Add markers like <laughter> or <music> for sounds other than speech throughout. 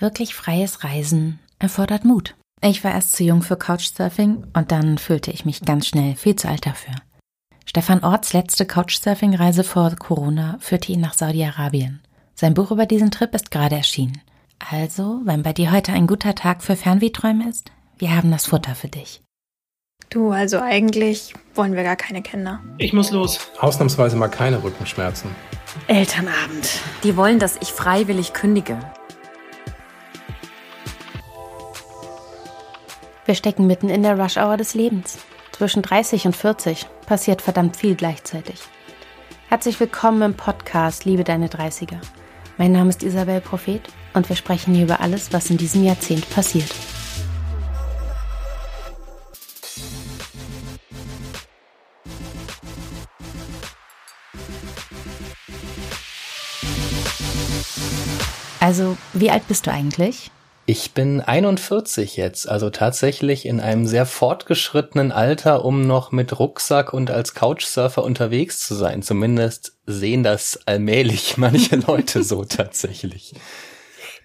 Wirklich freies Reisen erfordert Mut. Ich war erst zu jung für Couchsurfing und dann fühlte ich mich ganz schnell viel zu alt dafür. Stefan Orts letzte Couchsurfing-Reise vor Corona führte ihn nach Saudi-Arabien. Sein Buch über diesen Trip ist gerade erschienen. Also, wenn bei dir heute ein guter Tag für Fernwehträume ist, wir haben das Futter für dich. Du, also eigentlich wollen wir gar keine Kinder. Ich muss los. Ausnahmsweise mal keine Rückenschmerzen. Elternabend. Die wollen, dass ich freiwillig kündige. Wir stecken mitten in der Rush-Hour des Lebens. Zwischen 30 und 40 passiert verdammt viel gleichzeitig. Herzlich willkommen im Podcast Liebe deine 30er. Mein Name ist Isabel Prophet und wir sprechen hier über alles, was in diesem Jahrzehnt passiert. Also, wie alt bist du eigentlich? Ich bin 41 jetzt, also tatsächlich in einem sehr fortgeschrittenen Alter, um noch mit Rucksack und als Couchsurfer unterwegs zu sein. Zumindest sehen das allmählich <laughs> manche Leute so <laughs> tatsächlich.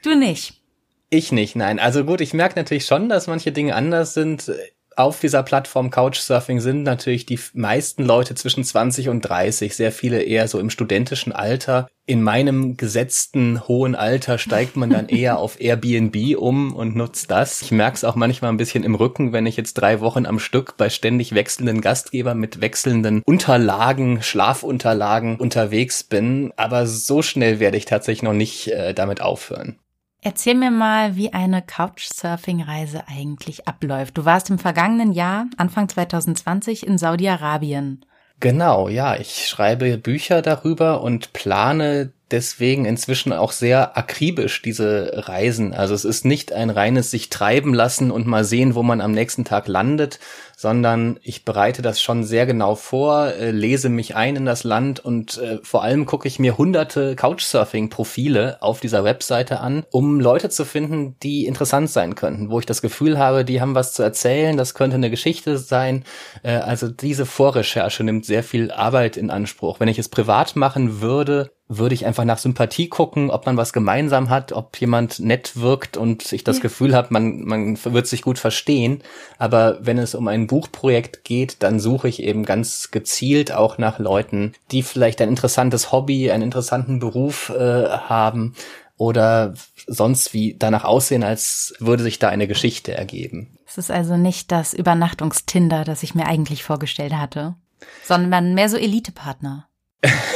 Du nicht. Ich nicht, nein. Also gut, ich merke natürlich schon, dass manche Dinge anders sind auf dieser Plattform Couchsurfing sind natürlich die meisten Leute zwischen 20 und 30, sehr viele eher so im studentischen Alter. In meinem gesetzten hohen Alter steigt man dann eher <laughs> auf Airbnb um und nutzt das. Ich merke es auch manchmal ein bisschen im Rücken, wenn ich jetzt drei Wochen am Stück bei ständig wechselnden Gastgebern mit wechselnden Unterlagen, Schlafunterlagen unterwegs bin. Aber so schnell werde ich tatsächlich noch nicht äh, damit aufhören. Erzähl mir mal, wie eine Couchsurfing-Reise eigentlich abläuft. Du warst im vergangenen Jahr, Anfang 2020, in Saudi-Arabien. Genau, ja. Ich schreibe Bücher darüber und plane deswegen inzwischen auch sehr akribisch diese Reisen. Also es ist nicht ein reines sich treiben lassen und mal sehen, wo man am nächsten Tag landet, sondern ich bereite das schon sehr genau vor, äh, lese mich ein in das Land und äh, vor allem gucke ich mir hunderte Couchsurfing-Profile auf dieser Webseite an, um Leute zu finden, die interessant sein könnten, wo ich das Gefühl habe, die haben was zu erzählen, das könnte eine Geschichte sein. Äh, also diese Vorrecherche nimmt sehr viel Arbeit in Anspruch. Wenn ich es privat machen würde, würde ich einfach nach Sympathie gucken, ob man was gemeinsam hat, ob jemand nett wirkt und ich das ja. Gefühl habe, man, man wird sich gut verstehen. Aber wenn es um ein Buchprojekt geht, dann suche ich eben ganz gezielt auch nach Leuten, die vielleicht ein interessantes Hobby, einen interessanten Beruf äh, haben oder sonst wie danach aussehen, als würde sich da eine Geschichte ergeben. Es ist also nicht das Übernachtungstinder, das ich mir eigentlich vorgestellt hatte, sondern mehr so Elitepartner. <laughs>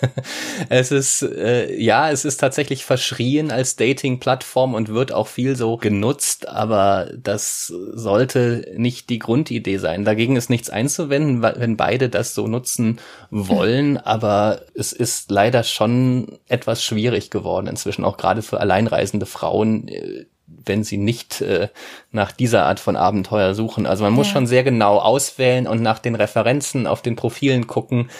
<laughs> es ist, äh, ja, es ist tatsächlich verschrien als Dating-Plattform und wird auch viel so genutzt, aber das sollte nicht die Grundidee sein. Dagegen ist nichts einzuwenden, wenn beide das so nutzen wollen, aber es ist leider schon etwas schwierig geworden inzwischen, auch gerade für alleinreisende Frauen äh, wenn sie nicht äh, nach dieser Art von Abenteuer suchen. Also man muss ja. schon sehr genau auswählen und nach den Referenzen auf den Profilen gucken,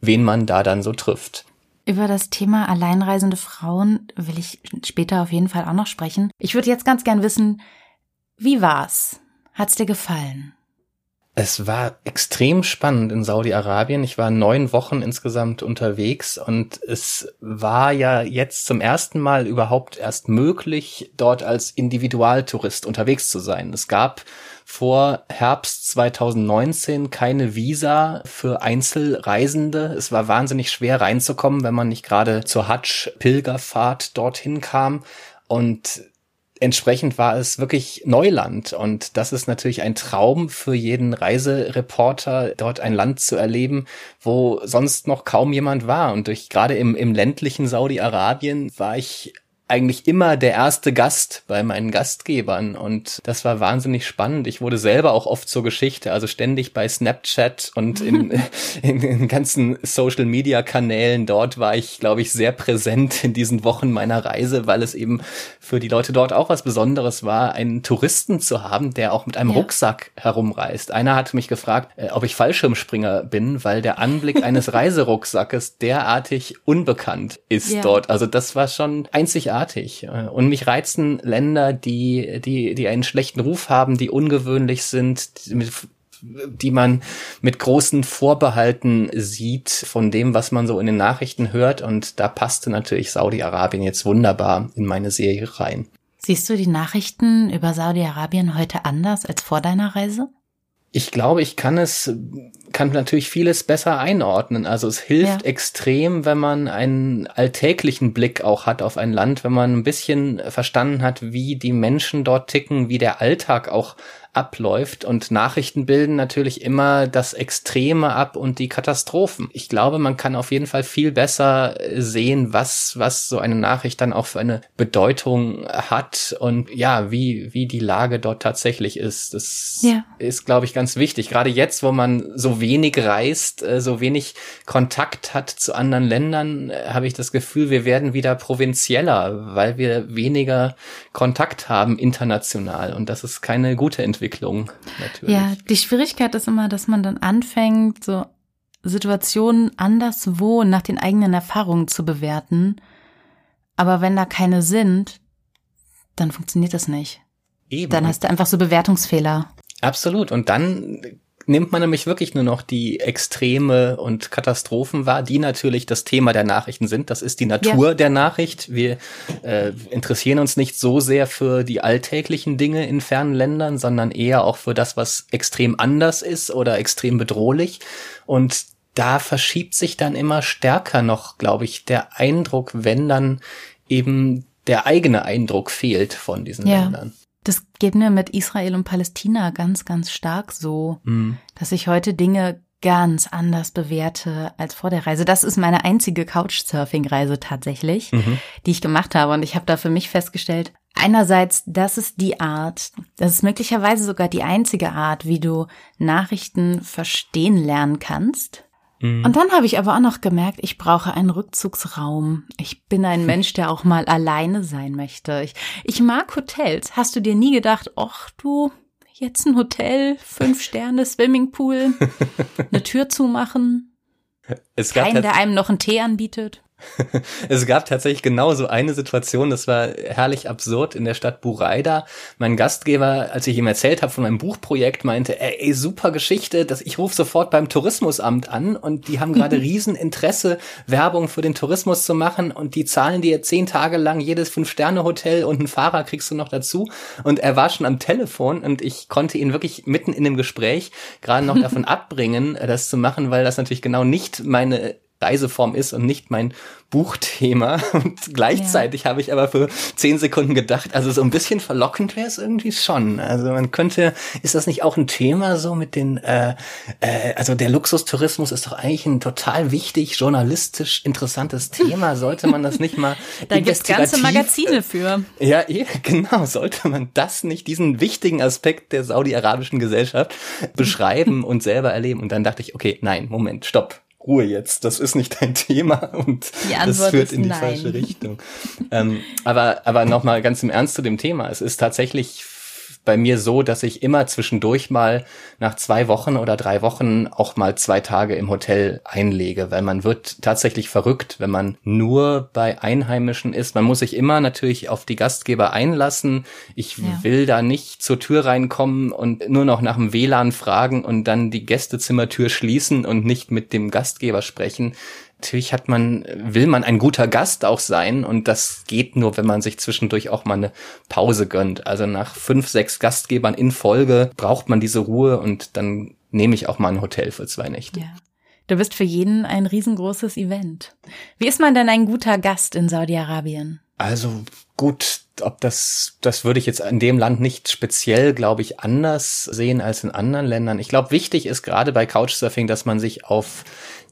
wen man da dann so trifft. Über das Thema alleinreisende Frauen will ich später auf jeden Fall auch noch sprechen. Ich würde jetzt ganz gern wissen, wie war's? Hat's dir gefallen? Es war extrem spannend in Saudi-Arabien. Ich war neun Wochen insgesamt unterwegs und es war ja jetzt zum ersten Mal überhaupt erst möglich, dort als Individualtourist unterwegs zu sein. Es gab vor Herbst 2019 keine Visa für Einzelreisende. Es war wahnsinnig schwer reinzukommen, wenn man nicht gerade zur Hatsch-Pilgerfahrt dorthin kam. Und entsprechend war es wirklich Neuland und das ist natürlich ein Traum für jeden Reisereporter, dort ein Land zu erleben, wo sonst noch kaum jemand war. Und durch gerade im, im ländlichen Saudi-Arabien war ich eigentlich immer der erste Gast bei meinen Gastgebern und das war wahnsinnig spannend. Ich wurde selber auch oft zur Geschichte, also ständig bei Snapchat und <laughs> in, in den ganzen Social Media Kanälen dort war ich, glaube ich, sehr präsent in diesen Wochen meiner Reise, weil es eben für die Leute dort auch was Besonderes war, einen Touristen zu haben, der auch mit einem ja. Rucksack herumreist. Einer hat mich gefragt, äh, ob ich Fallschirmspringer bin, weil der Anblick eines <laughs> Reiserucksackes derartig unbekannt ist ja. dort. Also das war schon einzigartig einzigartig. Und mich reizen Länder, die, die, die einen schlechten Ruf haben, die ungewöhnlich sind, mit, die man mit großen Vorbehalten sieht von dem, was man so in den Nachrichten hört. Und da passte natürlich Saudi-Arabien jetzt wunderbar in meine Serie rein. Siehst du die Nachrichten über Saudi-Arabien heute anders als vor deiner Reise? Ich glaube, ich kann es, kann natürlich vieles besser einordnen. Also es hilft ja. extrem, wenn man einen alltäglichen Blick auch hat auf ein Land, wenn man ein bisschen verstanden hat, wie die Menschen dort ticken, wie der Alltag auch abläuft. Und Nachrichten bilden natürlich immer das Extreme ab und die Katastrophen. Ich glaube, man kann auf jeden Fall viel besser sehen, was, was so eine Nachricht dann auch für eine Bedeutung hat und ja, wie, wie die Lage dort tatsächlich ist. Das ja. ist, glaube ich, ganz wichtig. Gerade jetzt, wo man so wenig reist, äh, so wenig Kontakt hat zu anderen Ländern, äh, habe ich das Gefühl, wir werden wieder provinzieller, weil wir weniger Kontakt haben international. Und das ist keine gute Entwicklung. Entwicklung natürlich. Ja, die Schwierigkeit ist immer, dass man dann anfängt, so Situationen anderswo nach den eigenen Erfahrungen zu bewerten. Aber wenn da keine sind, dann funktioniert das nicht. Eben. Dann hast du einfach so Bewertungsfehler. Absolut. Und dann nimmt man nämlich wirklich nur noch die Extreme und Katastrophen wahr, die natürlich das Thema der Nachrichten sind. Das ist die Natur ja. der Nachricht. Wir äh, interessieren uns nicht so sehr für die alltäglichen Dinge in fernen Ländern, sondern eher auch für das, was extrem anders ist oder extrem bedrohlich. Und da verschiebt sich dann immer stärker noch, glaube ich, der Eindruck, wenn dann eben der eigene Eindruck fehlt von diesen ja. Ländern. Das geht mir mit Israel und Palästina ganz, ganz stark so, mhm. dass ich heute Dinge ganz anders bewerte als vor der Reise. Das ist meine einzige Couchsurfing-Reise tatsächlich, mhm. die ich gemacht habe. Und ich habe da für mich festgestellt, einerseits, das ist die Art, das ist möglicherweise sogar die einzige Art, wie du Nachrichten verstehen lernen kannst. Mhm. Und dann habe ich aber auch noch gemerkt, ich brauche einen Rückzugsraum. Ich bin ein <laughs> Mensch, der auch mal alleine sein möchte. Ich, ich mag Hotels. Hast du dir nie gedacht, ach du, jetzt ein Hotel, fünf Sterne, Swimmingpool, <laughs> eine Tür zumachen? Es gab Keinen, der einem noch einen Tee anbietet? <laughs> es gab tatsächlich genauso eine Situation, das war herrlich absurd in der Stadt Bureida. Mein Gastgeber, als ich ihm erzählt habe von meinem Buchprojekt, meinte, ey, ey super Geschichte, dass ich rufe sofort beim Tourismusamt an und die haben gerade <laughs> Rieseninteresse, Werbung für den Tourismus zu machen und die zahlen dir zehn Tage lang jedes Fünf-Sterne-Hotel und einen Fahrer kriegst du noch dazu. Und er war schon am Telefon und ich konnte ihn wirklich mitten in dem Gespräch gerade noch <laughs> davon abbringen, das zu machen, weil das natürlich genau nicht meine Reiseform ist und nicht mein Buchthema. <laughs> Und gleichzeitig ja. habe ich aber für zehn Sekunden gedacht, also so ein bisschen verlockend wäre es irgendwie schon. Also man könnte, ist das nicht auch ein Thema so mit den, äh, äh, also der Luxustourismus ist doch eigentlich ein total wichtig, journalistisch interessantes <laughs> Thema. Sollte man das nicht mal Da gibt's ganze Magazine für. Ja, <laughs> genau. Sollte man das nicht, diesen wichtigen Aspekt der saudi-arabischen Gesellschaft beschreiben und selber erleben? Und dann dachte ich, okay, nein, Moment, stopp Ruhe jetzt, das ist nicht dein Thema und das führt in die nein. falsche Richtung. ähm, aber aber nochmal ganz im Ernst zu dem Thema. Es ist tatsächlich bei mir so, dass ich immer zwischendurch mal nach zwei Wochen oder drei Wochen auch mal zwei Tage im Hotel einlege, weil man wird tatsächlich verrückt, wenn man nur bei Einheimischen ist. Man muss sich immer natürlich auf die Gastgeber einlassen. Ich ja. will da nicht zur Tür reinkommen und nur noch nach dem WLAN fragen und dann die Gästezimmertür schließen und nicht mit dem Gastgeber sprechen natürlich hat man, will man ein guter Gast auch sein und das geht nur, wenn man sich zwischendurch auch mal eine Pause gönnt. Also nach fünf, sechs Gastgebern in Folge braucht man diese Ruhe und dann nehme ich auch mal ein Hotel für zwei Nächte. Ja. Du bist für jeden ein riesengroßes Event. Wie ist man denn ein guter Gast in Saudi-Arabien? Also gut, ob das, das würde ich jetzt in dem Land nicht speziell, glaube ich, anders sehen als in anderen Ländern. Ich glaube, wichtig ist gerade bei Couchsurfing, dass man sich auf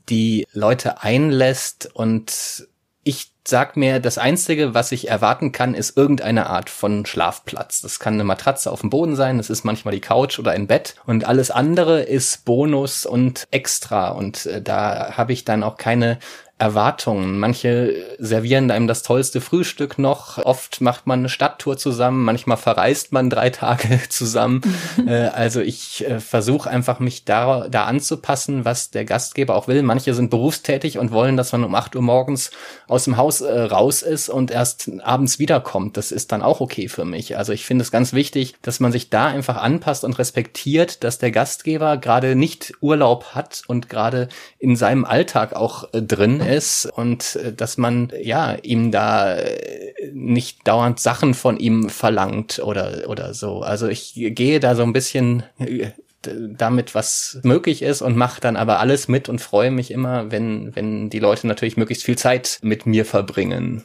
die Leute einlässt und ich sag mir, das Einzige, was ich erwarten kann, ist irgendeine Art von Schlafplatz. Das kann eine Matratze auf dem Boden sein, das ist manchmal die Couch oder ein Bett und alles andere ist Bonus und extra und äh, da habe ich dann auch keine Erwartungen. Manche servieren einem das tollste Frühstück noch. Oft macht man eine Stadttour zusammen. Manchmal verreist man drei <laughs> Tage zusammen. <laughs> äh, also ich äh, versuche einfach mich da, da anzupassen, was der Gastgeber auch will. Manche sind berufstätig und wollen, dass man um acht Uhr morgens aus dem Haus äh, raus ist und erst abends wiederkommt. Das ist dann auch okay für mich. Also ich finde es ganz wichtig, dass man sich da einfach anpasst und respektiert, dass der Gastgeber gerade nicht Urlaub hat und gerade in seinem Alltag auch äh, drin ist ist und äh, dass man ja ihm da äh, nicht dauernd Sachen von ihm verlangt oder oder so. Also ich gehe da so ein bisschen äh, damit, was möglich ist und mache dann aber alles mit und freue mich immer, wenn, wenn die Leute natürlich möglichst viel Zeit mit mir verbringen.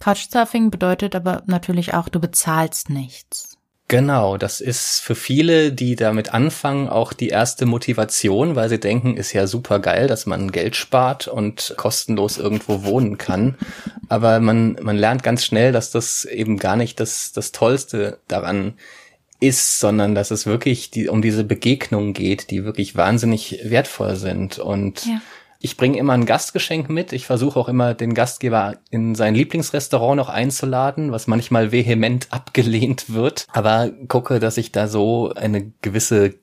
Couchsurfing bedeutet aber natürlich auch, du bezahlst nichts. Genau, das ist für viele, die damit anfangen, auch die erste Motivation, weil sie denken, ist ja super geil, dass man Geld spart und kostenlos irgendwo wohnen kann. Aber man, man lernt ganz schnell, dass das eben gar nicht das, das Tollste daran ist, sondern dass es wirklich die, um diese Begegnungen geht, die wirklich wahnsinnig wertvoll sind. Und ja. Ich bringe immer ein Gastgeschenk mit. Ich versuche auch immer den Gastgeber in sein Lieblingsrestaurant noch einzuladen, was manchmal vehement abgelehnt wird. Aber gucke, dass ich da so eine gewisse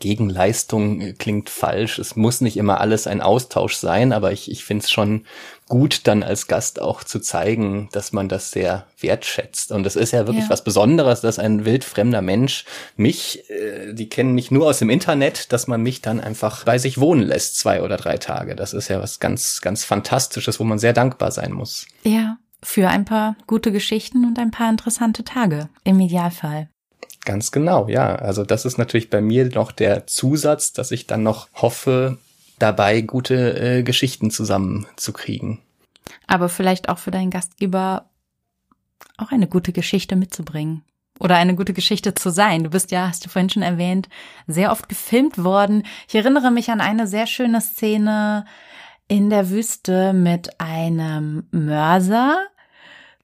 Gegenleistung klingt falsch. Es muss nicht immer alles ein Austausch sein, aber ich, ich finde es schon gut, dann als Gast auch zu zeigen, dass man das sehr wertschätzt. Und es ist ja wirklich ja. was Besonderes, dass ein wildfremder Mensch mich, äh, die kennen mich nur aus dem Internet, dass man mich dann einfach bei sich wohnen lässt, zwei oder drei Tage. Das ist ja was ganz, ganz Fantastisches, wo man sehr dankbar sein muss. Ja, für ein paar gute Geschichten und ein paar interessante Tage, im Idealfall. Ganz genau, ja. Also das ist natürlich bei mir noch der Zusatz, dass ich dann noch hoffe, dabei gute äh, Geschichten zusammenzukriegen. Aber vielleicht auch für deinen Gastgeber auch eine gute Geschichte mitzubringen. Oder eine gute Geschichte zu sein. Du bist ja, hast du vorhin schon erwähnt, sehr oft gefilmt worden. Ich erinnere mich an eine sehr schöne Szene in der Wüste mit einem Mörser,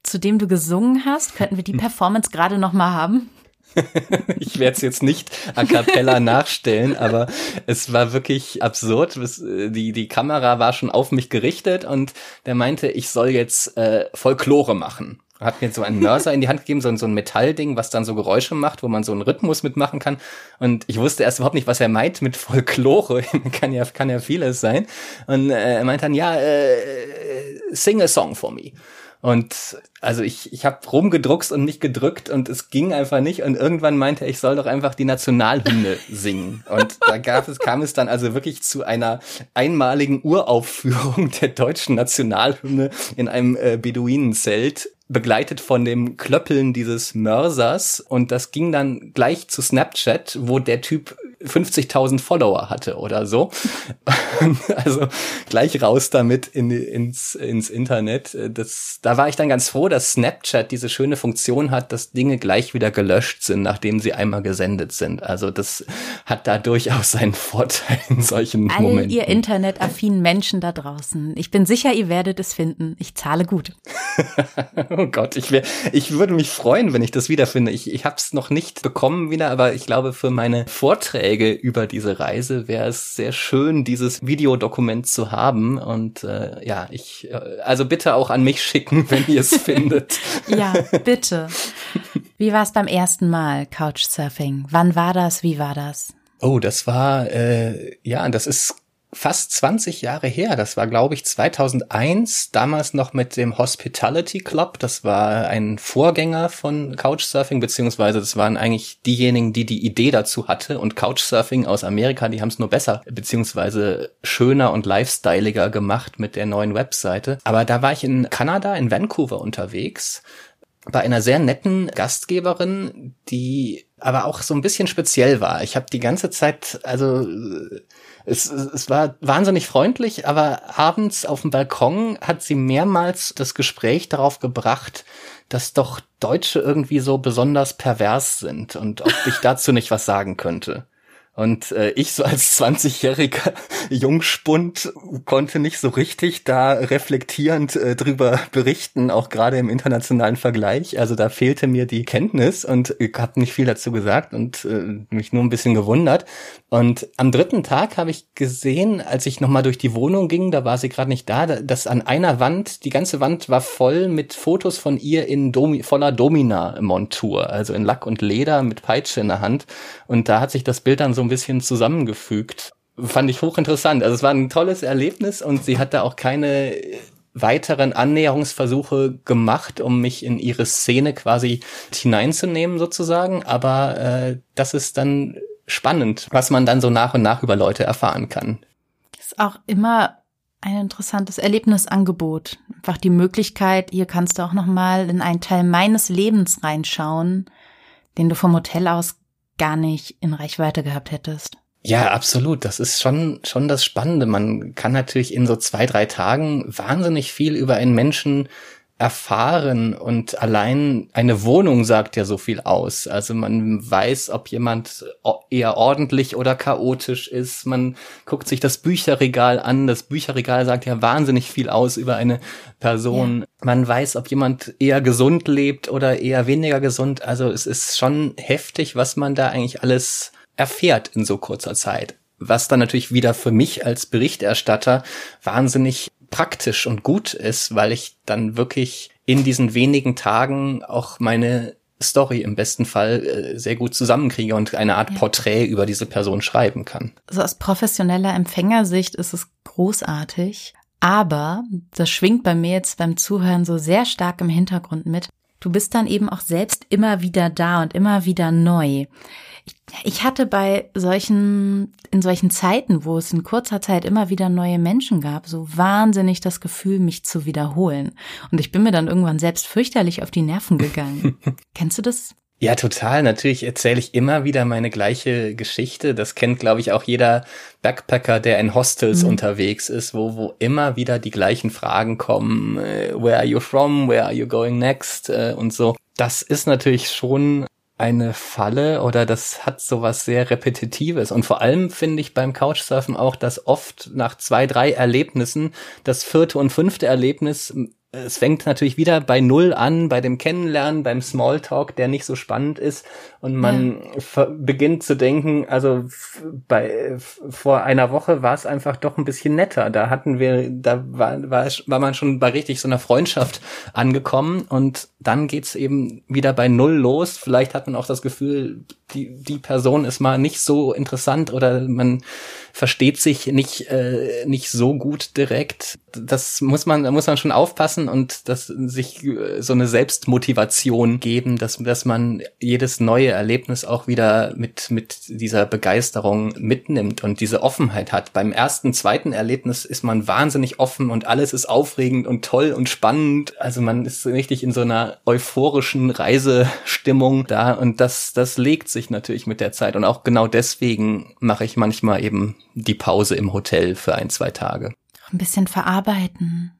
zu dem du gesungen hast. Könnten wir die <laughs> Performance gerade noch mal haben? <laughs> ich werde es jetzt nicht a cappella nachstellen, aber es war wirklich absurd. Äh, die, die Kamera war schon auf mich gerichtet und der meinte, ich soll jetzt äh, Folklore machen. Hat mir so einen Mörser in die Hand gegeben, so, so ein Metallding, was dann so Geräusche macht, wo man so einen Rhythmus mitmachen kann. Und ich wusste erst überhaupt nicht, was er meint mit Folklore. <laughs> kann ja, kann ja vieles sein. Und äh, er meint dann, ja, äh, sing a song for me. Und also ich, ich habe rumgedruckst und nicht gedrückt und es ging einfach nicht. Und irgendwann meinte er, ich soll doch einfach die Nationalhymne <laughs> singen. Und da gab es, kam es dann also wirklich zu einer einmaligen Uraufführung <laughs> der deutschen Nationalhymne in einem äh, Beduinenzelt begleitet von dem Klöppeln dieses Mörsers und das ging dann gleich zu Snapchat, wo der Typ 50.000 Follower hatte oder so. <laughs> also gleich raus damit in, ins, ins Internet. Das, da war ich dann ganz froh, dass Snapchat diese schöne Funktion hat, dass Dinge gleich wieder gelöscht sind, nachdem sie einmal gesendet sind. Also das hat da durchaus seinen Vorteil in solchen All Momenten. ihr internetaffinen Menschen da draußen. Ich bin sicher, ihr werdet es finden. Ich zahle gut. <laughs> oh Gott, ich, wär, ich würde mich freuen, wenn ich das wiederfinde. Ich, ich habe es noch nicht bekommen wieder, aber ich glaube, für meine Vorträge Beiträge über diese Reise wäre es sehr schön, dieses Videodokument zu haben. Und äh, ja, ich, äh, also bitte auch an mich schicken, <laughs> wenn ihr es findet. <laughs> Ja, bitte. Wie war es beim ersten Mal Couchsurfing? Wann war das? Wie war das? Oh, das war, äh, ja, das ist fast 20 Jahre her. Das war, glaube ich, 2001, damals noch mit dem Hospitality Club. Das war ein Vorgänger von Couchsurfing, beziehungsweise das waren eigentlich diejenigen, die die Idee dazu hatte. Und Couchsurfing aus Amerika, die haben es nur besser, beziehungsweise schöner und lifestyleiger gemacht mit der neuen Webseite. Aber da war ich in Kanada, in Vancouver unterwegs bei einer sehr netten Gastgeberin, die aber auch so ein bisschen speziell war. Ich habe die ganze Zeit, also es, es war wahnsinnig freundlich, aber abends auf dem Balkon hat sie mehrmals das Gespräch darauf gebracht, dass doch Deutsche irgendwie so besonders pervers sind und ob ich dazu nicht was sagen könnte. Und äh, ich so als 20-jähriger <laughs> Jungspund konnte nicht so richtig da reflektierend äh, drüber berichten, auch gerade im internationalen Vergleich. Also da fehlte mir die Kenntnis und ich habe nicht viel dazu gesagt und äh, mich nur ein bisschen gewundert. Und am dritten Tag habe ich gesehen, als ich nochmal durch die Wohnung ging, da war sie gerade nicht da, dass an einer Wand, die ganze Wand war voll mit Fotos von ihr in Domi voller Domina-Montur, also in Lack und Leder mit Peitsche in der Hand. Und da hat sich das Bild dann so ein bisschen zusammengefügt. Fand ich hochinteressant. Also es war ein tolles Erlebnis und sie hat da auch keine weiteren Annäherungsversuche gemacht, um mich in ihre Szene quasi hineinzunehmen sozusagen. Aber äh, das ist dann spannend, was man dann so nach und nach über Leute erfahren kann. Ist auch immer ein interessantes Erlebnisangebot. Einfach die Möglichkeit, hier kannst du auch noch mal in einen Teil meines Lebens reinschauen, den du vom Hotel aus gar nicht in Reichweite gehabt hättest. Ja, absolut. Das ist schon, schon das Spannende. Man kann natürlich in so zwei, drei Tagen wahnsinnig viel über einen Menschen erfahren und allein eine Wohnung sagt ja so viel aus. Also man weiß, ob jemand eher ordentlich oder chaotisch ist. Man guckt sich das Bücherregal an. Das Bücherregal sagt ja wahnsinnig viel aus über eine Person. Ja. Man weiß, ob jemand eher gesund lebt oder eher weniger gesund. Also es ist schon heftig, was man da eigentlich alles erfährt in so kurzer Zeit. Was dann natürlich wieder für mich als Berichterstatter wahnsinnig praktisch und gut ist, weil ich dann wirklich in diesen wenigen Tagen auch meine Story im besten Fall äh, sehr gut zusammenkriege und eine Art ja. Porträt über diese Person schreiben kann. Also aus professioneller Empfängersicht ist es großartig, aber das schwingt bei mir jetzt beim Zuhören so sehr stark im Hintergrund mit. Du bist dann eben auch selbst immer wieder da und immer wieder neu. Ich hatte bei solchen, in solchen Zeiten, wo es in kurzer Zeit immer wieder neue Menschen gab, so wahnsinnig das Gefühl, mich zu wiederholen. Und ich bin mir dann irgendwann selbst fürchterlich auf die Nerven gegangen. <laughs> Kennst du das? Ja, total. Natürlich erzähle ich immer wieder meine gleiche Geschichte. Das kennt, glaube ich, auch jeder Backpacker, der in Hostels mhm. unterwegs ist, wo, wo immer wieder die gleichen Fragen kommen. Äh, where are you from? Where are you going next? Äh, und so. Das ist natürlich schon eine Falle oder das hat sowas sehr Repetitives. Und vor allem finde ich beim Couchsurfen auch, dass oft nach zwei, drei Erlebnissen das vierte und fünfte Erlebnis es fängt natürlich wieder bei Null an, bei dem Kennenlernen, beim Smalltalk, der nicht so spannend ist. Und man ja. beginnt zu denken, also bei, vor einer Woche war es einfach doch ein bisschen netter. Da hatten wir, da war, war, war man schon bei richtig so einer Freundschaft angekommen. Und dann geht's eben wieder bei Null los. Vielleicht hat man auch das Gefühl, die, die Person ist mal nicht so interessant oder man versteht sich nicht, äh, nicht so gut direkt. Das muss man, da muss man schon aufpassen und das sich äh, so eine Selbstmotivation geben, dass, dass man jedes neue Erlebnis auch wieder mit, mit dieser Begeisterung mitnimmt und diese Offenheit hat. Beim ersten, zweiten Erlebnis ist man wahnsinnig offen und alles ist aufregend und toll und spannend. Also man ist richtig in so einer euphorischen Reisestimmung da und das, das legt sich natürlich mit der Zeit und auch genau deswegen mache ich manchmal eben die Pause im Hotel für ein, zwei Tage. Ein bisschen verarbeiten.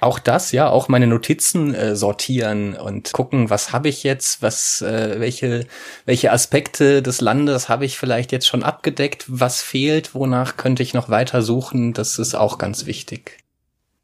Auch das, ja, auch meine Notizen äh, sortieren und gucken, was habe ich jetzt, was, äh, welche, welche Aspekte des Landes habe ich vielleicht jetzt schon abgedeckt, was fehlt, wonach könnte ich noch weiter suchen, das ist auch ganz wichtig.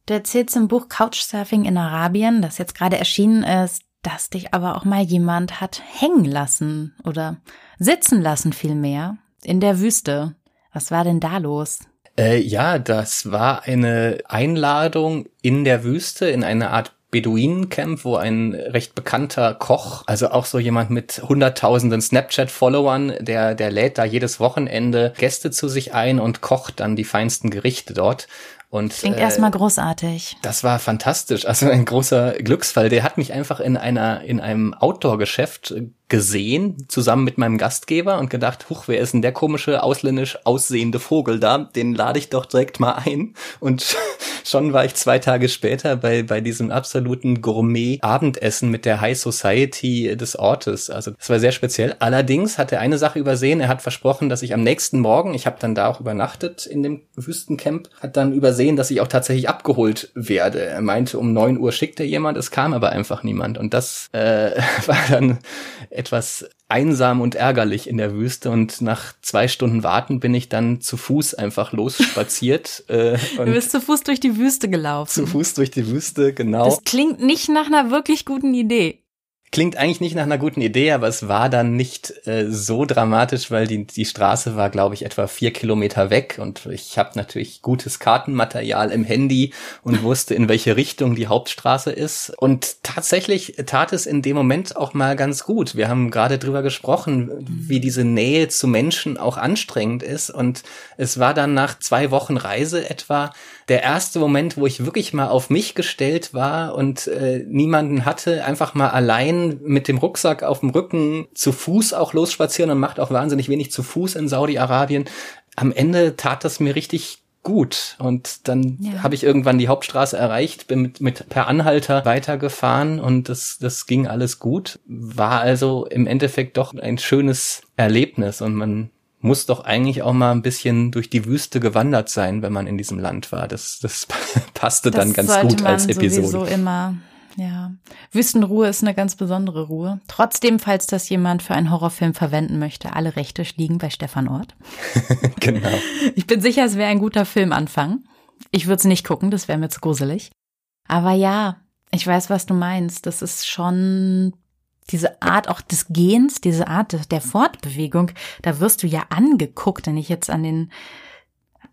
Du erzählst im Buch Couchsurfing in Arabien, das jetzt gerade erschienen ist, dass dich aber auch mal jemand hat hängen lassen oder sitzen lassen vielmehr in der Wüste. Was war denn da los? Äh, ja, das war eine Einladung in der Wüste, in eine Art Beduinencamp, wo ein recht bekannter Koch, also auch so jemand mit hunderttausenden Snapchat-Followern, der, der lädt da jedes Wochenende Gäste zu sich ein und kocht dann die feinsten Gerichte dort. Und, Klingt äh, erstmal großartig. Das war fantastisch. Also ein großer Glücksfall. Der hat mich einfach in einer, in einem Outdoor-Geschäft gesehen, zusammen mit meinem Gastgeber und gedacht, huch, wer ist denn der komische, ausländisch aussehende Vogel da? Den lade ich doch direkt mal ein. Und <laughs> schon war ich zwei Tage später bei, bei diesem absoluten Gourmet-Abendessen mit der High Society des Ortes. Also das war sehr speziell. Allerdings hat er eine Sache übersehen. Er hat versprochen, dass ich am nächsten Morgen, ich habe dann da auch übernachtet in dem Wüstencamp, hat dann übersehen, dass ich auch tatsächlich abgeholt werde. Er meinte, um neun Uhr schickt er jemand, es kam aber einfach niemand. Und das äh, <laughs> war dann etwas einsam und ärgerlich in der Wüste und nach zwei Stunden Warten bin ich dann zu Fuß einfach losspaziert. <laughs> äh, du bist zu Fuß durch die Wüste gelaufen. Zu Fuß durch die Wüste, genau. Das klingt nicht nach einer wirklich guten Idee. Klingt eigentlich nicht nach einer guten Idee, aber es war dann nicht äh, so dramatisch, weil die, die Straße war, glaube ich, etwa vier Kilometer weg und ich habe natürlich gutes Kartenmaterial im Handy und wusste, in welche Richtung die Hauptstraße ist. Und tatsächlich tat es in dem Moment auch mal ganz gut. Wir haben gerade drüber gesprochen, wie diese Nähe zu Menschen auch anstrengend ist. Und es war dann nach zwei Wochen Reise etwa der erste Moment, wo ich wirklich mal auf mich gestellt war und äh, niemanden hatte, einfach mal allein mit dem Rucksack auf dem Rücken zu Fuß auch losspazieren und macht auch wahnsinnig wenig zu Fuß in Saudi-Arabien. Am Ende tat das mir richtig gut. Und dann ja. habe ich irgendwann die Hauptstraße erreicht, bin mit, mit per Anhalter weitergefahren und das, das ging alles gut. War also im Endeffekt doch ein schönes Erlebnis und man muss doch eigentlich auch mal ein bisschen durch die Wüste gewandert sein, wenn man in diesem Land war. Das, das <laughs> passte das dann ganz gut als Episode. Sowieso immer. Ja, Wüstenruhe ist eine ganz besondere Ruhe. Trotzdem, falls das jemand für einen Horrorfilm verwenden möchte, alle Rechte liegen bei Stefan Ort. <laughs> genau. Ich bin sicher, es wäre ein guter Filmanfang. Ich würde es nicht gucken, das wäre mir zu gruselig. Aber ja, ich weiß, was du meinst. Das ist schon diese Art auch des Gehens, diese Art der Fortbewegung. Da wirst du ja angeguckt, wenn ich jetzt an den,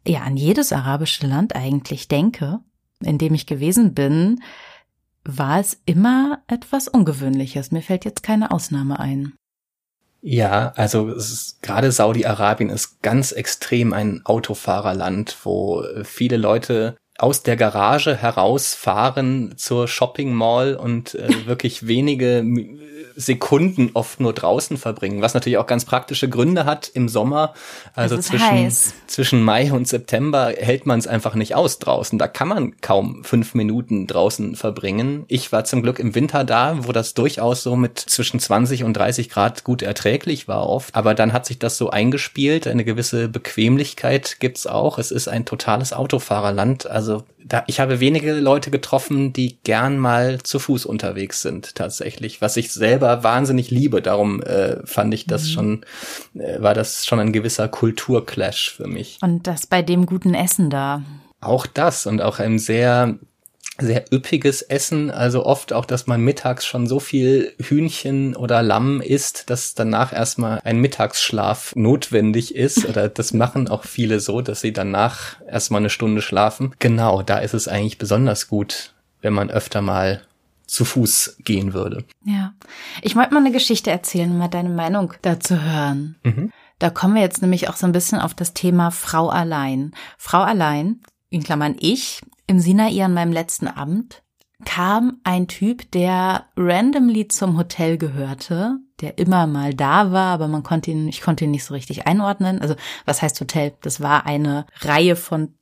ja, an jedes arabische Land eigentlich denke, in dem ich gewesen bin war es immer etwas Ungewöhnliches. Mir fällt jetzt keine Ausnahme ein. Ja, also ist, gerade Saudi-Arabien ist ganz extrem ein Autofahrerland, wo viele Leute aus der Garage herausfahren zur Shopping Mall und äh, <laughs> wirklich wenige Sekunden oft nur draußen verbringen, was natürlich auch ganz praktische Gründe hat im Sommer. Also zwischen, zwischen Mai und September hält man es einfach nicht aus draußen. Da kann man kaum fünf Minuten draußen verbringen. Ich war zum Glück im Winter da, wo das durchaus so mit zwischen 20 und 30 Grad gut erträglich war oft. Aber dann hat sich das so eingespielt. Eine gewisse Bequemlichkeit gibt's auch. Es ist ein totales Autofahrerland. Also da, ich habe wenige Leute getroffen, die gern mal zu Fuß unterwegs sind, tatsächlich, was ich selber wahnsinnig liebe. Darum äh, fand ich das mhm. schon, äh, war das schon ein gewisser Kulturclash für mich. Und das bei dem guten Essen da. Auch das und auch einem sehr sehr üppiges Essen, also oft auch, dass man mittags schon so viel Hühnchen oder Lamm isst, dass danach erstmal ein Mittagsschlaf notwendig ist <laughs> oder das machen auch viele so, dass sie danach erstmal eine Stunde schlafen. Genau, da ist es eigentlich besonders gut, wenn man öfter mal zu Fuß gehen würde. Ja, ich wollte mal eine Geschichte erzählen, um mal deine Meinung dazu hören. Mhm. Da kommen wir jetzt nämlich auch so ein bisschen auf das Thema Frau allein. Frau allein, in Klammern ich, im Sinai an meinem letzten Abend kam ein Typ, der randomly zum Hotel gehörte, der immer mal da war, aber man konnte ihn, ich konnte ihn nicht so richtig einordnen. Also, was heißt Hotel? Das war eine Reihe von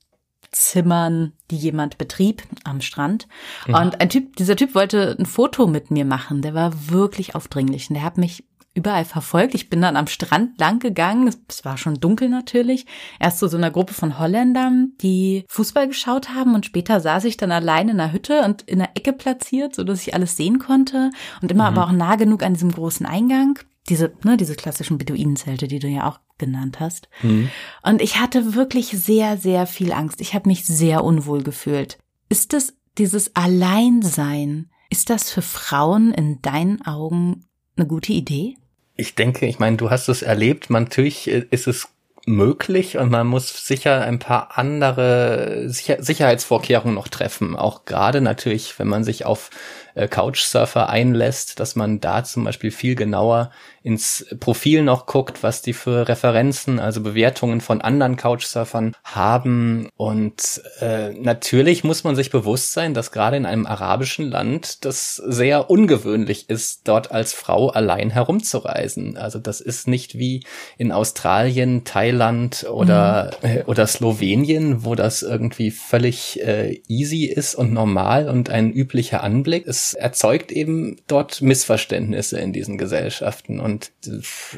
Zimmern, die jemand betrieb am Strand. Ja. Und ein Typ, dieser Typ wollte ein Foto mit mir machen. Der war wirklich aufdringlich und der hat mich überall verfolgt. Ich bin dann am Strand lang gegangen. Es war schon dunkel natürlich. Erst zu so einer Gruppe von Holländern, die Fußball geschaut haben und später saß ich dann alleine in der Hütte und in der Ecke platziert, so dass ich alles sehen konnte und immer mhm. aber auch nah genug an diesem großen Eingang. Diese, ne, diese klassischen Beduinenzelte, die du ja auch genannt hast. Mhm. Und ich hatte wirklich sehr, sehr viel Angst. Ich habe mich sehr unwohl gefühlt. Ist es dieses Alleinsein? Ist das für Frauen in deinen Augen eine gute Idee? Ich denke, ich meine, du hast es erlebt. Man, natürlich ist es möglich und man muss sicher ein paar andere Sicher Sicherheitsvorkehrungen noch treffen. Auch gerade natürlich, wenn man sich auf äh, Couchsurfer einlässt, dass man da zum Beispiel viel genauer ins Profil noch guckt, was die für Referenzen, also Bewertungen von anderen Couchsurfern haben. Und äh, natürlich muss man sich bewusst sein, dass gerade in einem arabischen Land das sehr ungewöhnlich ist, dort als Frau allein herumzureisen. Also das ist nicht wie in Australien, Thailand oder, mhm. äh, oder Slowenien, wo das irgendwie völlig äh, easy ist und normal und ein üblicher Anblick. Es erzeugt eben dort Missverständnisse in diesen Gesellschaften. Und und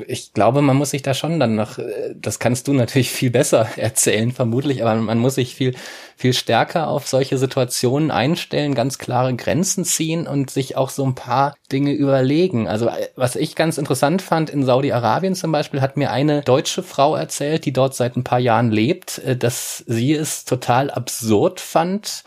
ich glaube, man muss sich da schon dann noch, das kannst du natürlich viel besser <laughs> erzählen, vermutlich, aber man muss sich viel, viel stärker auf solche Situationen einstellen, ganz klare Grenzen ziehen und sich auch so ein paar Dinge überlegen. Also, was ich ganz interessant fand, in Saudi-Arabien zum Beispiel hat mir eine deutsche Frau erzählt, die dort seit ein paar Jahren lebt, äh, dass sie es total absurd fand,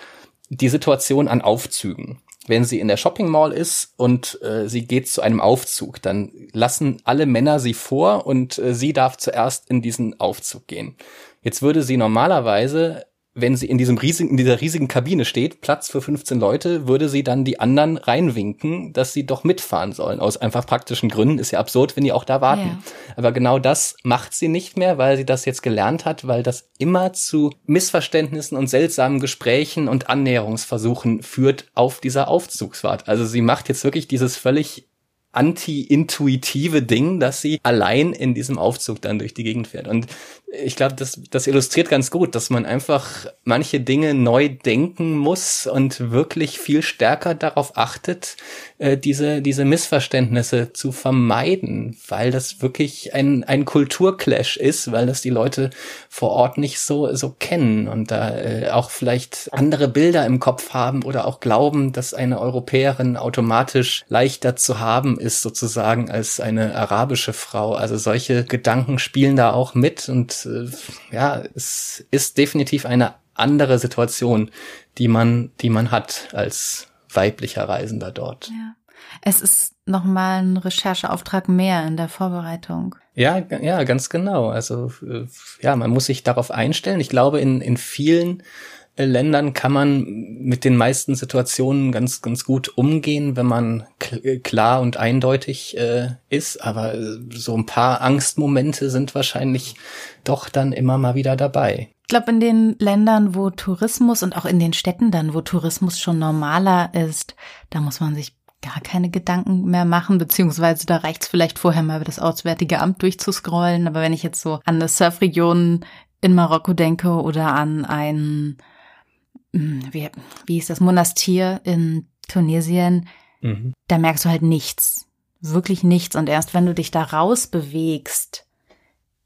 die Situation an Aufzügen wenn sie in der Shopping Mall ist und äh, sie geht zu einem Aufzug, dann lassen alle Männer sie vor und äh, sie darf zuerst in diesen Aufzug gehen. Jetzt würde sie normalerweise wenn sie in diesem riesigen, in dieser riesigen Kabine steht, Platz für 15 Leute, würde sie dann die anderen reinwinken, dass sie doch mitfahren sollen. Aus einfach praktischen Gründen ist ja absurd, wenn die auch da warten. Ja. Aber genau das macht sie nicht mehr, weil sie das jetzt gelernt hat, weil das immer zu Missverständnissen und seltsamen Gesprächen und Annäherungsversuchen führt auf dieser Aufzugsfahrt. Also sie macht jetzt wirklich dieses völlig anti-intuitive Ding, dass sie allein in diesem Aufzug dann durch die Gegend fährt. Und ich glaube, das, das illustriert ganz gut, dass man einfach manche Dinge neu denken muss und wirklich viel stärker darauf achtet, äh, diese, diese Missverständnisse zu vermeiden, weil das wirklich ein, ein Kulturclash ist, weil das die Leute vor Ort nicht so, so kennen und da äh, auch vielleicht andere Bilder im Kopf haben oder auch glauben, dass eine Europäerin automatisch leichter zu haben ist, sozusagen, als eine arabische Frau. Also solche Gedanken spielen da auch mit und äh, ja, es ist definitiv eine andere Situation, die man, die man hat als weiblicher Reisender dort. Ja. Es ist nochmal ein Rechercheauftrag mehr in der Vorbereitung. Ja, ja, ganz genau. Also äh, ja, man muss sich darauf einstellen. Ich glaube, in, in vielen Ländern kann man mit den meisten Situationen ganz, ganz gut umgehen, wenn man klar und eindeutig äh, ist. Aber äh, so ein paar Angstmomente sind wahrscheinlich doch dann immer mal wieder dabei. Ich glaube, in den Ländern, wo Tourismus und auch in den Städten dann, wo Tourismus schon normaler ist, da muss man sich gar keine Gedanken mehr machen, beziehungsweise da reicht's vielleicht vorher mal das Auswärtige Amt durchzuscrollen. Aber wenn ich jetzt so an eine Surfregion in Marokko denke oder an ein hm, wie, wie ist das, Monastir in Tunesien, mhm. da merkst du halt nichts. Wirklich nichts. Und erst wenn du dich da rausbewegst,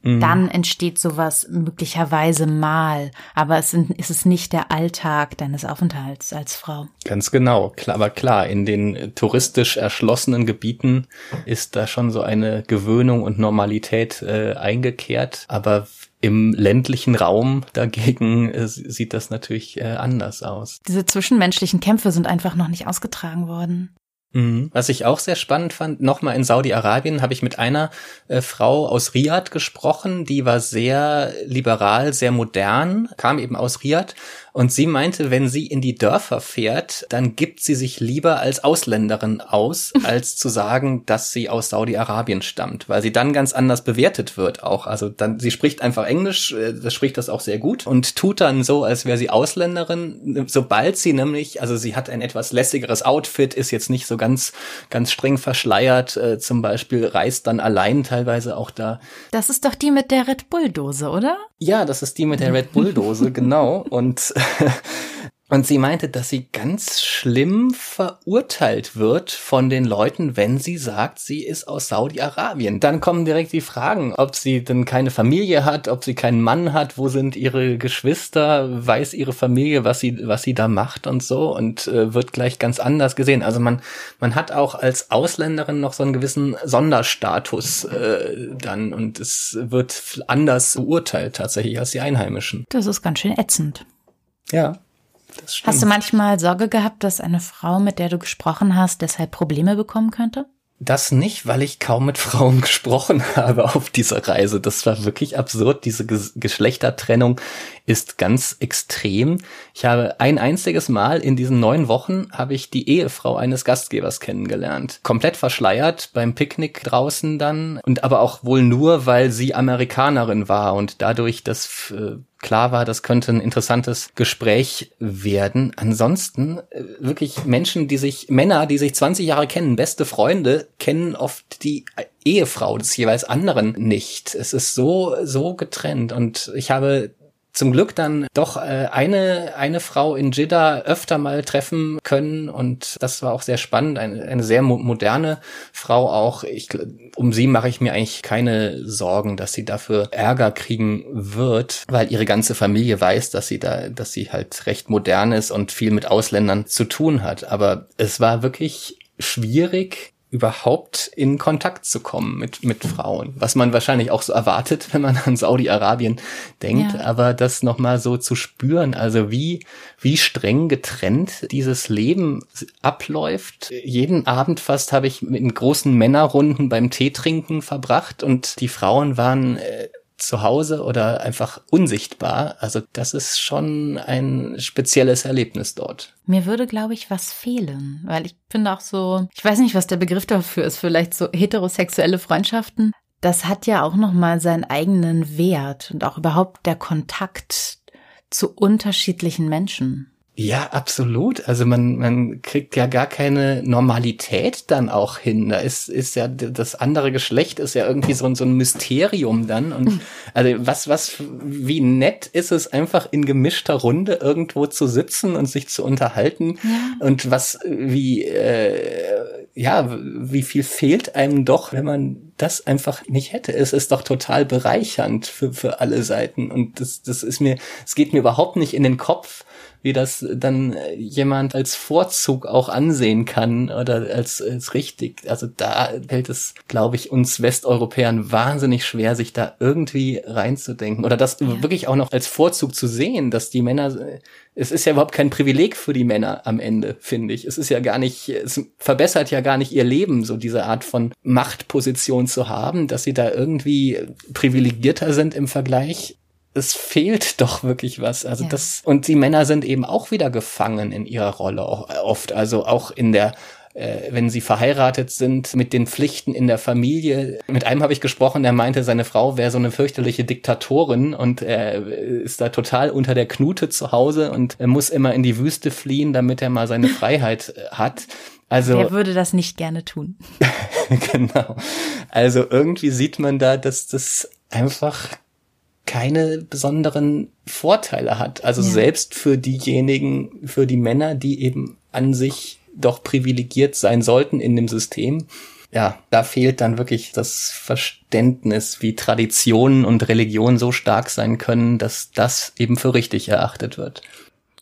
mhm. dann entsteht sowas möglicherweise mal. Aber es ist es nicht der Alltag deines Aufenthalts als Frau. Ganz genau. Klar, aber klar, in den touristisch erschlossenen Gebieten ist da schon so eine Gewöhnung und Normalität äh, eingekehrt. Aber im ländlichen Raum dagegen äh, sieht das natürlich äh, anders aus. Diese zwischenmenschlichen Kämpfe sind einfach noch nicht ausgetragen worden. Mhm. Was ich auch sehr spannend fand, nochmal in Saudi-Arabien habe ich mit einer äh, Frau aus Riyadh gesprochen, die war sehr liberal, sehr modern, kam eben aus Riyadh und sie meinte, wenn sie in die Dörfer fährt, dann gibt sie sich lieber als Ausländerin aus, <laughs> als zu sagen, dass sie aus Saudi-Arabien stammt, weil sie dann ganz anders bewertet wird auch. Also dann, sie spricht einfach Englisch, äh, das spricht das auch sehr gut und tut dann so, als wäre sie Ausländerin. Sobald sie nämlich, also sie hat ein etwas lässigeres Outfit, ist jetzt nicht so ganz, ganz streng verschleiert, äh, zum Beispiel reist dann allein teilweise auch da. Das ist doch die mit der Red Bull-Dose, oder? Ja, das ist die mit der Red Bull-Dose, <laughs> genau. Und <laughs> Und sie meinte, dass sie ganz schlimm verurteilt wird von den Leuten, wenn sie sagt, sie ist aus Saudi-Arabien. Dann kommen direkt die Fragen, ob sie denn keine Familie hat, ob sie keinen Mann hat, wo sind ihre Geschwister, weiß ihre Familie, was sie, was sie da macht und so und äh, wird gleich ganz anders gesehen. Also man, man hat auch als Ausländerin noch so einen gewissen Sonderstatus äh, dann und es wird anders beurteilt tatsächlich als die Einheimischen. Das ist ganz schön ätzend. Ja. Hast du manchmal Sorge gehabt, dass eine Frau, mit der du gesprochen hast, deshalb Probleme bekommen könnte? Das nicht, weil ich kaum mit Frauen <laughs> gesprochen habe auf dieser Reise. Das war wirklich absurd. Diese Geschlechtertrennung ist ganz extrem. Ich habe ein einziges Mal in diesen neun Wochen habe ich die Ehefrau eines Gastgebers kennengelernt. Komplett verschleiert beim Picknick draußen dann und aber auch wohl nur, weil sie Amerikanerin war und dadurch das äh, klar war, das könnte ein interessantes Gespräch werden. Ansonsten äh, wirklich Menschen, die sich, Männer, die sich 20 Jahre kennen, beste Freunde, kennen oft die Ehefrau des jeweils anderen nicht. Es ist so, so getrennt und ich habe zum Glück dann doch äh, eine, eine Frau in Jeddah öfter mal treffen können und das war auch sehr spannend, eine, eine sehr mo moderne Frau auch. Ich, um sie mache ich mir eigentlich keine Sorgen, dass sie dafür Ärger kriegen wird, weil ihre ganze Familie weiß, dass sie da, dass sie halt recht modern ist und viel mit Ausländern zu tun hat. Aber es war wirklich schwierig, überhaupt in Kontakt zu kommen mit, mit Frauen. Was man wahrscheinlich auch so erwartet, wenn man an Saudi-Arabien denkt, ja. aber das nochmal so zu spüren, also wie, wie streng getrennt dieses Leben abläuft. Jeden Abend fast habe ich mit großen Männerrunden beim Tee trinken verbracht und die Frauen waren äh, zu Hause oder einfach unsichtbar. Also das ist schon ein spezielles Erlebnis dort. Mir würde, glaube ich, was fehlen, weil ich finde auch so, ich weiß nicht, was der Begriff dafür ist, vielleicht so heterosexuelle Freundschaften. Das hat ja auch noch mal seinen eigenen Wert und auch überhaupt der Kontakt zu unterschiedlichen Menschen. Ja, absolut. Also man, man kriegt ja gar keine Normalität dann auch hin. Da ist, ist ja das andere Geschlecht ist ja irgendwie so, so ein Mysterium dann. Und hm. also was, was, wie nett ist es einfach in gemischter Runde irgendwo zu sitzen und sich zu unterhalten. Ja. Und was, wie, äh, ja, wie viel fehlt einem doch, wenn man das einfach nicht hätte. Es ist doch total bereichernd für, für alle Seiten. Und das, das ist mir, es geht mir überhaupt nicht in den Kopf, wie das dann jemand als Vorzug auch ansehen kann oder als, als richtig. Also da fällt es, glaube ich, uns Westeuropäern wahnsinnig schwer, sich da irgendwie reinzudenken oder das ja. wirklich auch noch als Vorzug zu sehen, dass die Männer, es ist ja überhaupt kein Privileg für die Männer am Ende, finde ich. Es ist ja gar nicht, es verbessert ja gar nicht ihr Leben, so diese Art von Machtposition zu haben, dass sie da irgendwie privilegierter sind im Vergleich es fehlt doch wirklich was. Also ja. das, und die Männer sind eben auch wieder gefangen in ihrer Rolle oft. Also auch in der, äh, wenn sie verheiratet sind, mit den Pflichten in der Familie. Mit einem habe ich gesprochen, der meinte, seine Frau wäre so eine fürchterliche Diktatorin und er ist da total unter der Knute zu Hause und er muss immer in die Wüste fliehen, damit er mal seine <laughs> Freiheit äh, hat. Also, Wer würde das nicht gerne tun? <laughs> genau. Also irgendwie sieht man da, dass das einfach keine besonderen Vorteile hat. Also ja. selbst für diejenigen, für die Männer, die eben an sich doch privilegiert sein sollten in dem System. Ja, da fehlt dann wirklich das Verständnis, wie Traditionen und Religion so stark sein können, dass das eben für richtig erachtet wird.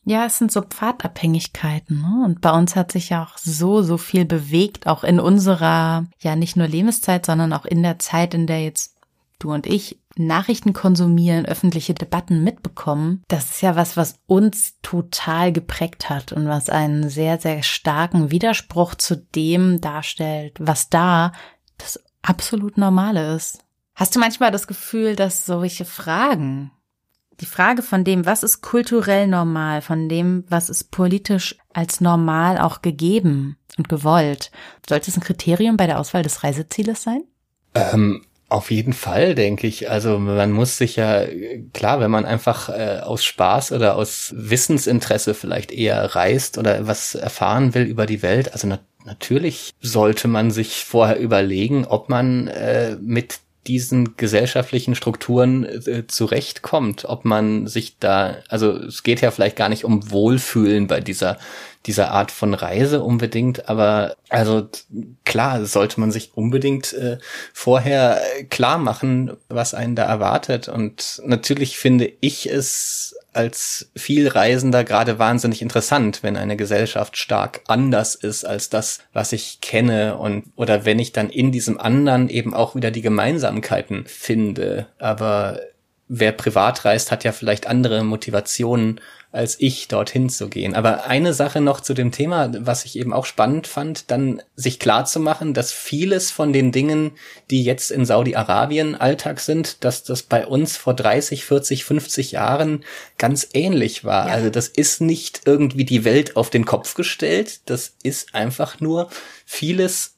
Ja, es sind so Pfadabhängigkeiten. Ne? Und bei uns hat sich ja auch so, so viel bewegt, auch in unserer, ja, nicht nur Lebenszeit, sondern auch in der Zeit, in der jetzt du und ich Nachrichten konsumieren, öffentliche Debatten mitbekommen, das ist ja was, was uns total geprägt hat und was einen sehr, sehr starken Widerspruch zu dem darstellt, was da das absolut Normale ist. Hast du manchmal das Gefühl, dass solche Fragen, die Frage von dem, was ist kulturell normal, von dem, was ist politisch als normal auch gegeben und gewollt, sollte es ein Kriterium bei der Auswahl des Reisezieles sein? Ähm, auf jeden Fall, denke ich. Also man muss sich ja, klar, wenn man einfach äh, aus Spaß oder aus Wissensinteresse vielleicht eher reist oder was erfahren will über die Welt, also na natürlich sollte man sich vorher überlegen, ob man äh, mit diesen gesellschaftlichen Strukturen äh, zurechtkommt, ob man sich da, also es geht ja vielleicht gar nicht um Wohlfühlen bei dieser dieser Art von Reise unbedingt, aber also klar sollte man sich unbedingt äh, vorher klar machen, was einen da erwartet. Und natürlich finde ich es als Vielreisender gerade wahnsinnig interessant, wenn eine Gesellschaft stark anders ist als das, was ich kenne und oder wenn ich dann in diesem anderen eben auch wieder die Gemeinsamkeiten finde. Aber wer privat reist, hat ja vielleicht andere Motivationen als ich, dorthin zu gehen. Aber eine Sache noch zu dem Thema, was ich eben auch spannend fand, dann sich klar zu machen, dass vieles von den Dingen, die jetzt in Saudi-Arabien Alltag sind, dass das bei uns vor 30, 40, 50 Jahren ganz ähnlich war. Ja. Also das ist nicht irgendwie die Welt auf den Kopf gestellt, das ist einfach nur vieles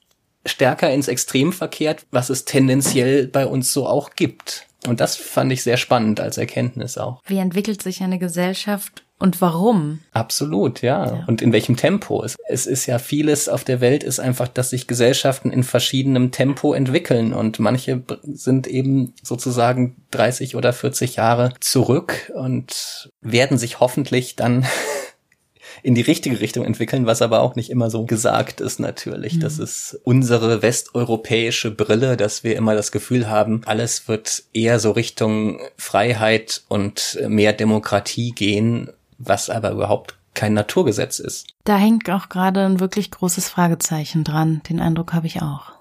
stärker ins Extrem verkehrt, was es tendenziell bei uns so auch gibt. Und das fand ich sehr spannend als Erkenntnis auch. Wie entwickelt sich eine Gesellschaft und warum? Absolut, ja. ja. Und in welchem Tempo? Es, es ist ja vieles auf der Welt ist einfach, dass sich Gesellschaften in verschiedenem Tempo entwickeln und manche sind eben sozusagen 30 oder 40 Jahre zurück und werden sich hoffentlich dann <laughs> in die richtige Richtung entwickeln, was aber auch nicht immer so gesagt ist natürlich. Mhm. Das ist unsere westeuropäische Brille, dass wir immer das Gefühl haben, alles wird eher so Richtung Freiheit und mehr Demokratie gehen, was aber überhaupt kein Naturgesetz ist. Da hängt auch gerade ein wirklich großes Fragezeichen dran. Den Eindruck habe ich auch.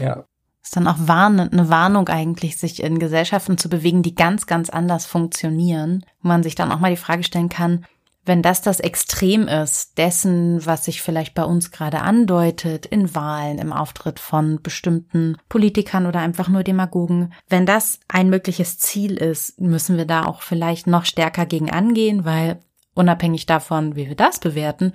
Ja. Ist dann auch warnend, eine Warnung eigentlich, sich in Gesellschaften zu bewegen, die ganz, ganz anders funktionieren, wo man sich dann auch mal die Frage stellen kann, wenn das das Extrem ist dessen, was sich vielleicht bei uns gerade andeutet in Wahlen, im Auftritt von bestimmten Politikern oder einfach nur Demagogen, wenn das ein mögliches Ziel ist, müssen wir da auch vielleicht noch stärker gegen angehen, weil unabhängig davon, wie wir das bewerten,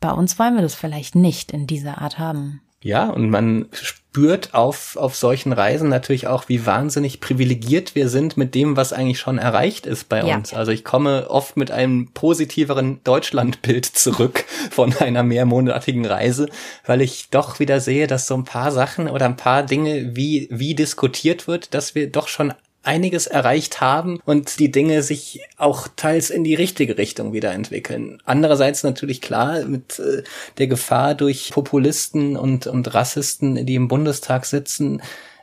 bei uns wollen wir das vielleicht nicht in dieser Art haben. Ja, und man spürt auf, auf solchen Reisen natürlich auch, wie wahnsinnig privilegiert wir sind mit dem, was eigentlich schon erreicht ist bei Ja. uns. Also ich komme oft mit einem positiveren Deutschlandbild zurück <laughs> von einer mehrmonatigen Reise, weil ich doch wieder sehe, dass so ein paar Sachen oder ein paar Dinge, wie, wie diskutiert wird, dass wir doch schon einiges erreicht haben und die Dinge sich auch teils in die richtige Richtung wieder entwickeln. Andererseits natürlich klar mit äh, der Gefahr durch Populisten und, und Rassisten, die im Bundestag sitzen,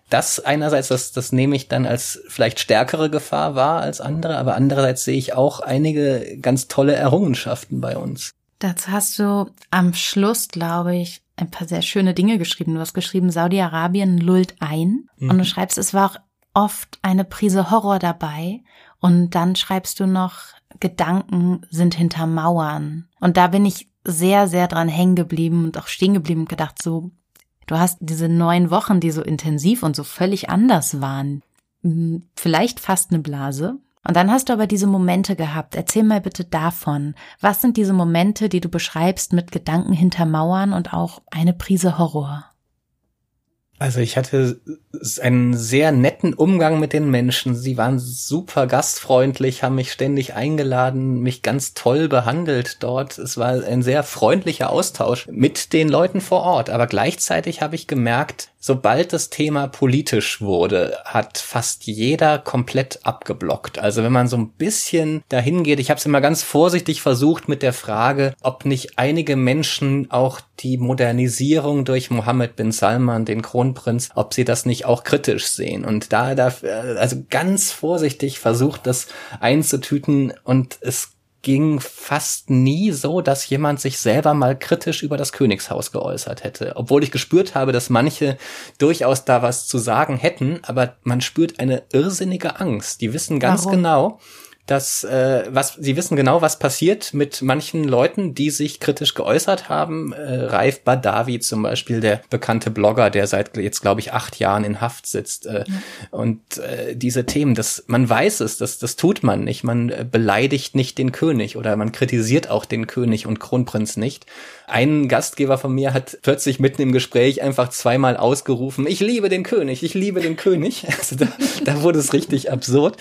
das einerseits, das, das nehme ich dann als vielleicht stärkere Gefahr wahr als andere, aber andererseits sehe ich auch einige ganz tolle Errungenschaften bei uns. Dazu hast du am Schluss, glaube ich, ein paar sehr schöne Dinge geschrieben. Du hast geschrieben, Saudi-Arabien lullt ein. Und du schreibst, es war auch oft eine Prise Horror dabei. Und dann schreibst du noch, Gedanken sind hinter Mauern. Und da bin ich sehr, sehr dran hängen geblieben und auch stehen geblieben und gedacht, so, du hast diese neun Wochen, die so intensiv und so völlig anders waren. Hm, Vielleicht fast eine Blase. Und dann hast du aber diese Momente gehabt. Erzähl mal bitte davon. Was sind diese Momente, die du beschreibst mit Gedanken hinter Mauern und auch eine Prise Horror? Also ich hatte einen sehr netten Umgang mit den Menschen. Sie waren super gastfreundlich, haben mich ständig eingeladen, mich ganz toll behandelt dort. Es war ein sehr freundlicher Austausch mit den Leuten vor Ort. Aber gleichzeitig habe ich gemerkt, sobald das Thema politisch wurde, hat fast jeder komplett abgeblockt. Also wenn man so ein bisschen dahin geht, ich habe es immer ganz vorsichtig versucht mit der Frage, ob nicht einige Menschen auch die Modernisierung durch Mohammed bin Salman, den Kronprinz, ob sie das nicht auch kritisch sehen. Und da, da also ganz vorsichtig versucht, das einzutüten und es ging fast nie so, dass jemand sich selber mal kritisch über das Königshaus geäußert hätte. Obwohl ich gespürt habe, dass manche durchaus da was zu sagen hätten, aber man spürt eine irrsinnige Angst. Die wissen ganz Warum? genau, dass äh, was sie wissen genau, was passiert mit manchen Leuten, die sich kritisch geäußert haben. Äh, Raif Badawi zum Beispiel, der bekannte Blogger, der seit jetzt glaube ich acht Jahren in Haft sitzt. Äh, Und äh, diese Themen, das man weiß es, das das tut man nicht. Man äh, beleidigt nicht den König oder man kritisiert auch den König und Kronprinz nicht. Ein Gastgeber von mir hat plötzlich mitten im Gespräch einfach zweimal ausgerufen: Ich liebe den König, ich liebe den König. <laughs> Also da, da wurde es richtig absurd.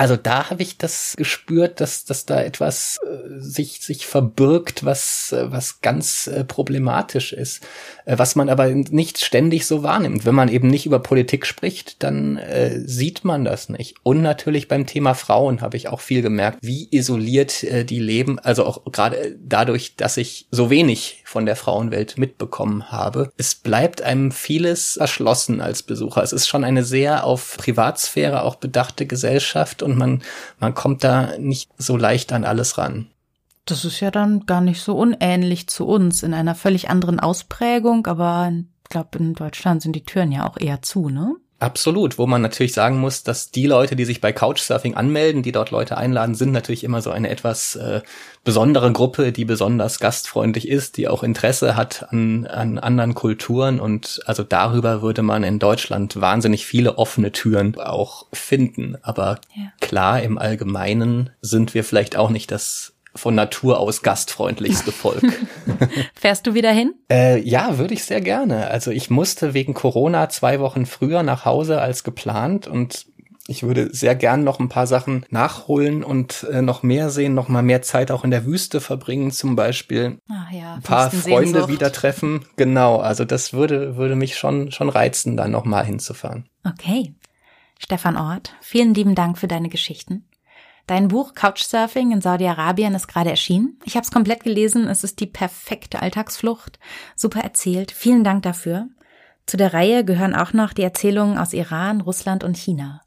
Also da habe ich das gespürt, dass, dass da etwas äh, sich, sich verbirgt, was, äh, was ganz äh, problematisch ist, äh, was man aber nicht ständig so wahrnimmt. Wenn man eben nicht über Politik spricht, dann äh, sieht man das nicht. Und natürlich beim Thema Frauen habe ich auch viel gemerkt, wie isoliert äh, die leben, also auch gerade dadurch, dass ich so wenig von der Frauenwelt mitbekommen habe. Es bleibt einem vieles erschlossen als Besucher. Es ist schon eine sehr auf Privatsphäre auch bedachte Gesellschaft und man, man kommt da nicht so leicht an alles ran. Das ist ja dann gar nicht so unähnlich zu uns in einer völlig anderen Ausprägung, aber ich glaube, in Deutschland sind die Türen ja auch eher zu, ne? Absolut, wo man natürlich sagen muss, dass die Leute, die sich bei Couchsurfing anmelden, die dort Leute einladen, sind natürlich immer so eine etwas äh, besondere Gruppe, die besonders gastfreundlich ist, die auch Interesse hat an, an anderen Kulturen und also darüber würde man in Deutschland wahnsinnig viele offene Türen auch finden. Aber Ja. klar, im Allgemeinen sind wir vielleicht auch nicht das von Natur aus gastfreundlichste Volk. <laughs> Fährst du wieder hin? Äh, ja, würde ich sehr gerne. Also ich musste wegen Corona zwei Wochen früher nach Hause als geplant und ich würde sehr gern noch ein paar Sachen nachholen und äh, noch mehr sehen, noch mal mehr Zeit auch in der Wüste verbringen, zum Beispiel Ach ja, ein paar Freunde wieder treffen. Genau, also das würde würde mich schon schon reizen, da noch mal hinzufahren. Okay. Stefan Ort, vielen lieben Dank für deine Geschichten. Dein Buch Couchsurfing in Saudi-Arabien ist gerade erschienen. Ich habe es komplett gelesen. Es ist die perfekte Alltagsflucht. Super erzählt. Vielen Dank dafür. Zu der Reihe gehören auch noch die Erzählungen aus Iran, Russland und China.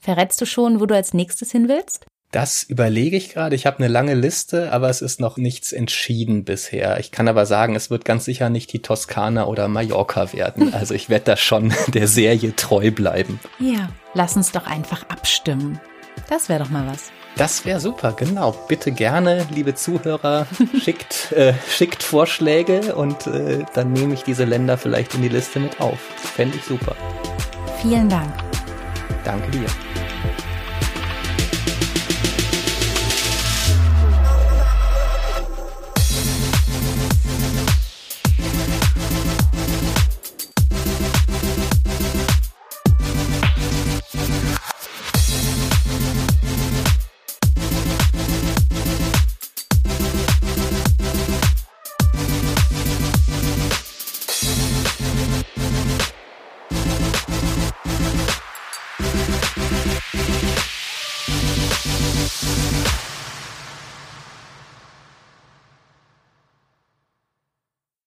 Verrätst du schon, wo du als nächstes hin willst? Das überlege ich gerade. Ich habe eine lange Liste, aber es ist noch nichts entschieden bisher. Ich kann aber sagen, es wird ganz sicher nicht die Toskana oder Mallorca werden. <laughs> Also ich werde da schon der Serie treu bleiben. Ja. Lass uns doch einfach abstimmen. Das wäre doch mal was. Das wäre super, genau. Bitte gerne, liebe Zuhörer, <laughs> schickt, äh, schickt Vorschläge und äh, dann nehme ich diese Länder vielleicht in die Liste mit auf. Fände ich super. Vielen Dank. Danke dir.